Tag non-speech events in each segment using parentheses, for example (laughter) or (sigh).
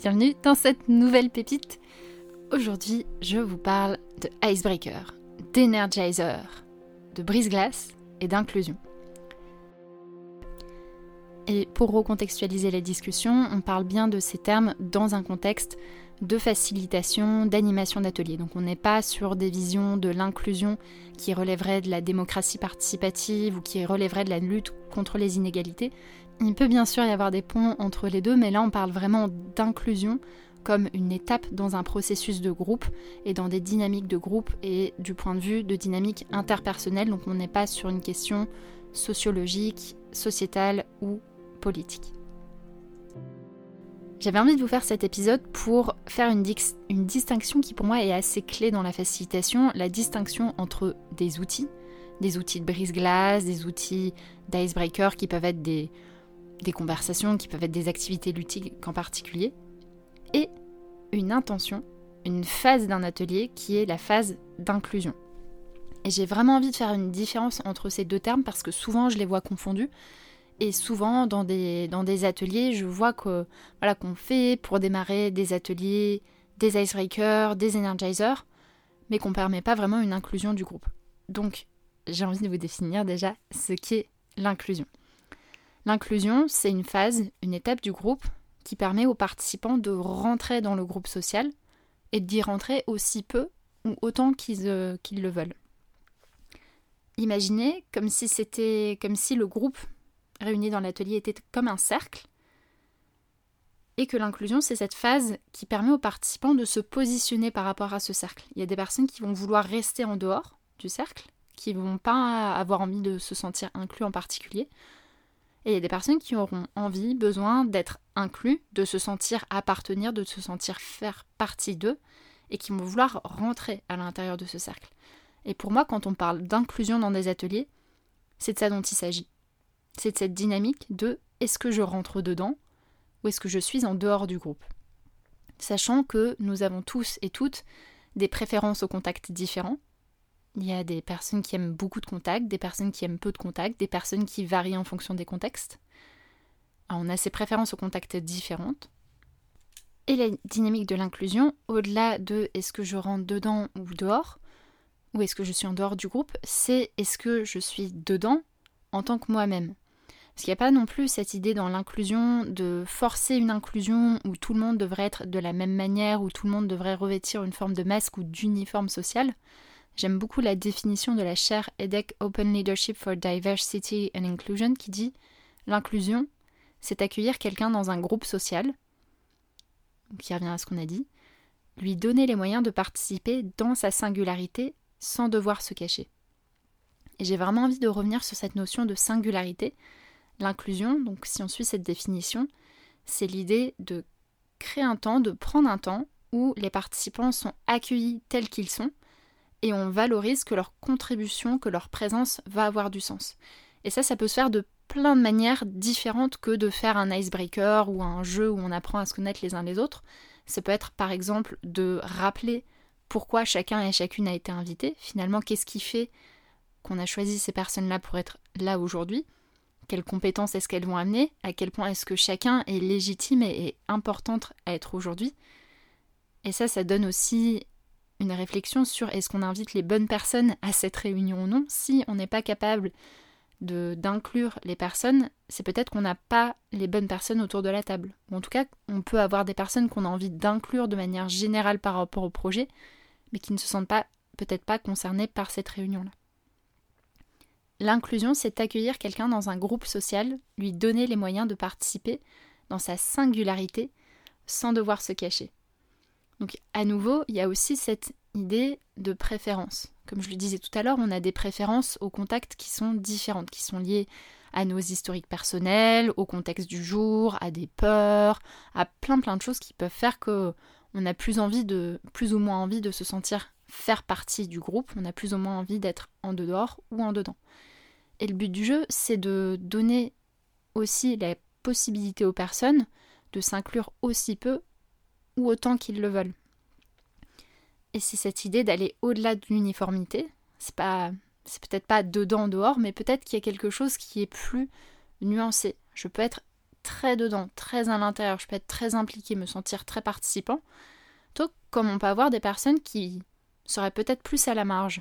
bienvenue dans cette nouvelle pépite. Aujourd'hui, je vous parle de icebreaker, d'energizer, de brise-glace et d'inclusion. Et pour recontextualiser la discussion, on parle bien de ces termes dans un contexte de facilitation, d'animation d'ateliers. Donc on n'est pas sur des visions de l'inclusion qui relèveraient de la démocratie participative ou qui relèveraient de la lutte contre les inégalités. Il peut bien sûr y avoir des ponts entre les deux, mais là on parle vraiment d'inclusion comme une étape dans un processus de groupe et dans des dynamiques de groupe et du point de vue de dynamique interpersonnelle. Donc on n'est pas sur une question sociologique, sociétale ou politique. J'avais envie de vous faire cet épisode pour faire une, une, distinction qui pour moi est assez clé dans la facilitation, la distinction entre des outils, des outils de brise-glace, des outils d'icebreaker qui peuvent être des, des conversations, qui peuvent être des activités ludiques en particulier, et une intention, une phase d'un atelier qui est la phase d'inclusion. Et j'ai vraiment envie de faire une différence entre ces deux termes parce que souvent je les vois confondus et souvent, dans des, dans des ateliers, je vois que voilà qu'on fait pour démarrer des ateliers, des icebreakers, des energizers, mais qu'on ne permet pas vraiment une inclusion du groupe. Donc, j'ai envie de vous définir déjà ce qu'est l'inclusion. L'inclusion, c'est une phase, une étape du groupe qui permet aux participants de rentrer dans le groupe social et d'y rentrer aussi peu ou autant qu'ils euh, le veulent. Imaginez comme si c'était comme si le groupe réunis dans l'atelier étaient comme un cercle, et que l'inclusion, c'est cette phase qui permet aux participants de se positionner par rapport à ce cercle. Il y a des personnes qui vont vouloir rester en dehors du cercle, qui vont pas avoir envie de se sentir inclus en particulier, et il y a des personnes qui auront envie, besoin d'être inclus, de se sentir appartenir, de se sentir faire partie d'eux, et qui vont vouloir rentrer à l'intérieur de ce cercle. Et pour moi, quand on parle d'inclusion dans des ateliers, c'est de ça dont il s'agit. C'est cette dynamique de est-ce que je rentre dedans ou est-ce que je suis en dehors du groupe? Sachant que nous avons tous et toutes des préférences au contact différents. Il y a des personnes qui aiment beaucoup de contact, des personnes qui aiment peu de contact, des personnes qui varient en fonction des contextes. on a ces préférences au contact différentes. Et la dynamique de l'inclusion, au-delà de est-ce que je rentre dedans ou dehors, ou est-ce que je suis en dehors du groupe, c'est est-ce que je suis dedans en tant que moi-même. Parce qu'il n'y a pas non plus cette idée dans l'inclusion de forcer une inclusion où tout le monde devrait être de la même manière, où tout le monde devrait revêtir une forme de masque ou d'uniforme social. J'aime beaucoup la définition de la chaire EDEC Open Leadership for Diversity and Inclusion qui dit L'inclusion, c'est accueillir quelqu'un dans un groupe social, qui revient à ce qu'on a dit, lui donner les moyens de participer dans sa singularité sans devoir se cacher. Et j'ai vraiment envie de revenir sur cette notion de singularité, L'inclusion, donc si on suit cette définition, c'est l'idée de créer un temps, de prendre un temps où les participants sont accueillis tels qu'ils sont et on valorise que leur contribution, que leur présence va avoir du sens. Et ça, ça peut se faire de plein de manières différentes que de faire un icebreaker ou un jeu où on apprend à se connaître les uns les autres. Ça peut être par exemple de rappeler pourquoi chacun et chacune a été invité. Finalement, qu'est-ce qui fait qu'on a choisi ces personnes-là pour être là aujourd'hui? Quelles compétences est-ce qu'elles vont amener, à quel point est-ce que chacun est légitime et, importante à être aujourd'hui? Et ça, ça donne aussi une réflexion sur est-ce qu'on invite les bonnes personnes à cette réunion ou non. Si on n'est pas capable d'inclure les personnes, c'est peut-être qu'on n'a pas les bonnes personnes autour de la table. Ou en tout cas, on peut avoir des personnes qu'on a envie d'inclure de manière générale par rapport au projet, mais qui ne se sentent pas peut-être pas concernées par cette réunion-là. L'inclusion, c'est accueillir quelqu'un dans un groupe social, lui donner les moyens de participer dans sa singularité sans devoir se cacher. Donc à nouveau, il y a aussi cette idée de préférence. Comme je le disais tout à l'heure, on a des préférences au contact qui sont différentes, qui sont liées à nos historiques personnels, au contexte du jour, à des peurs, à plein plein de choses qui peuvent faire que on a plus ou moins envie de se sentir faire partie du groupe, on a plus ou moins envie d'être en dehors ou en dedans. Et le but du jeu, c'est de donner aussi la possibilité aux personnes de s'inclure aussi peu ou autant qu'ils le veulent. Et c'est cette idée d'aller au-delà de l'uniformité. C'est pas, c'est peut-être pas dedans dehors, mais peut-être qu'il y a quelque chose qui est plus nuancé. Je peux être très dedans, très à l'intérieur, je peux être très impliqué, me sentir très participant, tout comme on peut avoir des personnes qui seraient peut-être plus à la marge?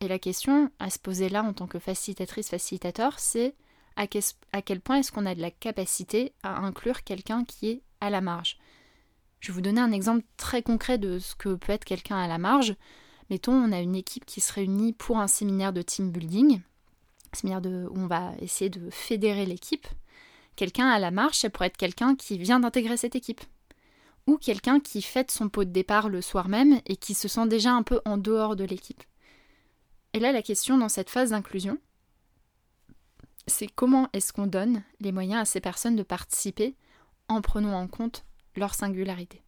Et la question à se poser là en tant que facilitatrice, facilitateur, c'est à, quel point est-ce qu'on a de la capacité à inclure quelqu'un qui est à la marge. Je vais vous donner un exemple très concret de ce que peut être quelqu'un à la marge. Mettons, on a une équipe qui se réunit pour un séminaire de team building, un séminaire où on va essayer de fédérer l'équipe. Quelqu'un à la marge, ça pourrait être quelqu'un qui vient d'intégrer cette équipe. Ou quelqu'un qui fête son pot de départ le soir même et qui se sent déjà un peu en dehors de l'équipe. Et là, la question dans cette phase d'inclusion, c'est comment est-ce qu'on donne les moyens à ces personnes de participer en prenant en compte leur singularité,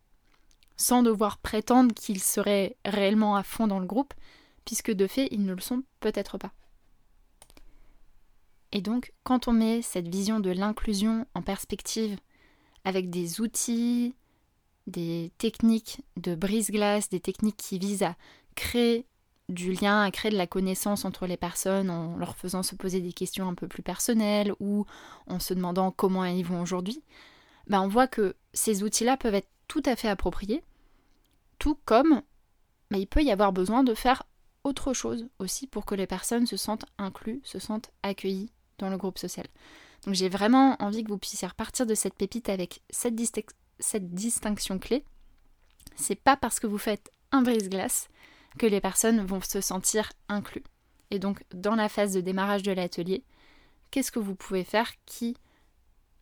sans devoir prétendre qu'ils seraient réellement à fond dans le groupe, puisque de fait, ils ne le sont peut-être pas. Et donc, quand on met cette vision de l'inclusion en perspective avec des outils, des techniques de brise-glace, des techniques qui visent à créer du lien, à créer de la connaissance entre les personnes en leur faisant se poser des questions un peu plus personnelles ou en se demandant comment ils vont aujourd'hui, ben on voit que ces outils-là peuvent être tout à fait appropriés, tout comme mais il peut y avoir besoin de faire autre chose aussi pour que les personnes se sentent inclus, se sentent accueillis dans le groupe social. Donc j'ai vraiment envie que vous puissiez repartir de cette pépite avec cette, distinction clé. C'est pas parce que vous faites un brise-glace que les personnes vont se sentir inclus. Et donc, dans la phase de démarrage de l'atelier, qu'est-ce que vous pouvez faire qui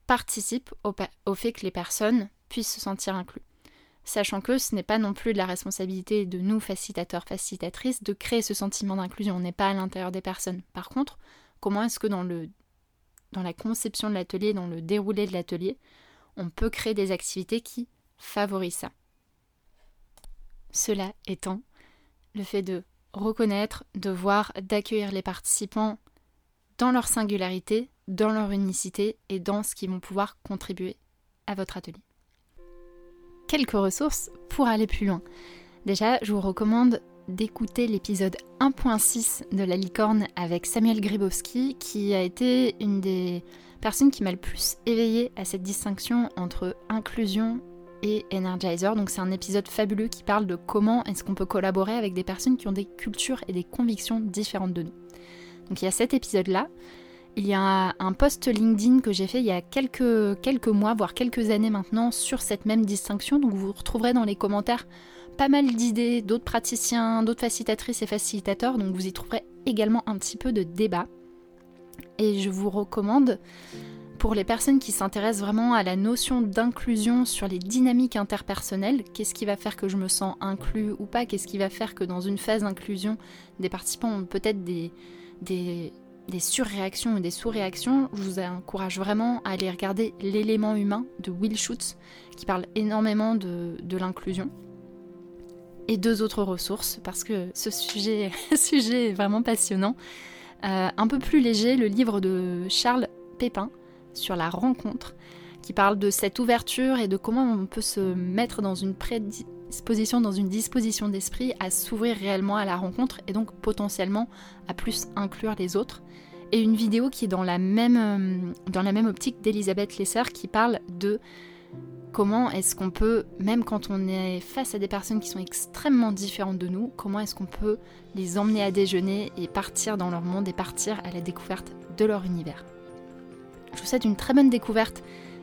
participe au, fait que les personnes puissent se sentir inclus Sachant que ce n'est pas non plus de la responsabilité de nous, facilitateurs, facilitatrices, de créer ce sentiment d'inclusion. On n'est pas à l'intérieur des personnes. Par contre, comment est-ce que dans, la conception de l'atelier, dans le déroulé de l'atelier, on peut créer des activités qui favorisent ça? Cela étant, le fait de reconnaître, de voir, d'accueillir les participants dans leur singularité, dans leur unicité et dans ce qui vont pouvoir contribuer à votre atelier. Quelques ressources pour aller plus loin. Déjà, je vous recommande d'écouter l'épisode 1.6 de La Licorne avec Samuel Gribowski, qui a été une des personnes qui m'a le plus éveillée à cette distinction entre inclusion et Energizer. Donc c'est un épisode fabuleux qui parle de comment est-ce qu'on peut collaborer avec des personnes qui ont des cultures et des convictions différentes de nous. Donc il y a cet épisode-là. Il y a un post LinkedIn que j'ai fait il y a quelques, mois, voire quelques années maintenant, sur cette même distinction. Donc vous retrouverez dans les commentaires pas mal d'idées d'autres praticiens, d'autres facilitatrices et facilitateurs. Donc vous y trouverez également un petit peu de débat. Et je vous recommande pour les personnes qui s'intéressent vraiment à la notion d'inclusion sur les dynamiques interpersonnelles, qu'est-ce qui va faire que je me sens inclus ou pas, qu'est-ce qui va faire que dans une phase d'inclusion, des participants ont peut-être des, surréactions ou des sous-réactions, je vous encourage vraiment à aller regarder L'élément humain de Will Schutz, qui parle énormément de, l'inclusion. Et deux autres ressources, parce que (laughs) ce sujet, est vraiment passionnant. Euh, un peu plus léger, le livre de Charles Pépin, sur la rencontre, qui parle de cette ouverture et de comment on peut se mettre dans une prédisposition, dans une disposition d'esprit à s'ouvrir réellement à la rencontre et donc potentiellement à plus inclure les autres. Et une vidéo qui est dans la même, euh, dans la même optique d'Elisabeth Lesser qui parle de comment est-ce qu'on peut, même quand on est face à des personnes qui sont extrêmement différentes de nous, comment est-ce qu'on peut les emmener à déjeuner et partir dans leur monde et partir à la découverte de leur univers. Je vous souhaite une très bonne découverte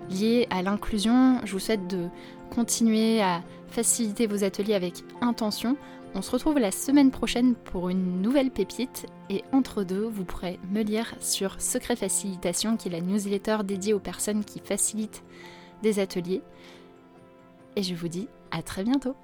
liée à l'inclusion. Je vous souhaite de continuer à faciliter vos ateliers avec intention. On se retrouve la semaine prochaine pour une nouvelle pépite et entre deux, vous pourrez me lire sur Secret Facilitation qui est la newsletter dédiée aux personnes qui facilitent des ateliers. Et je vous dis à très bientôt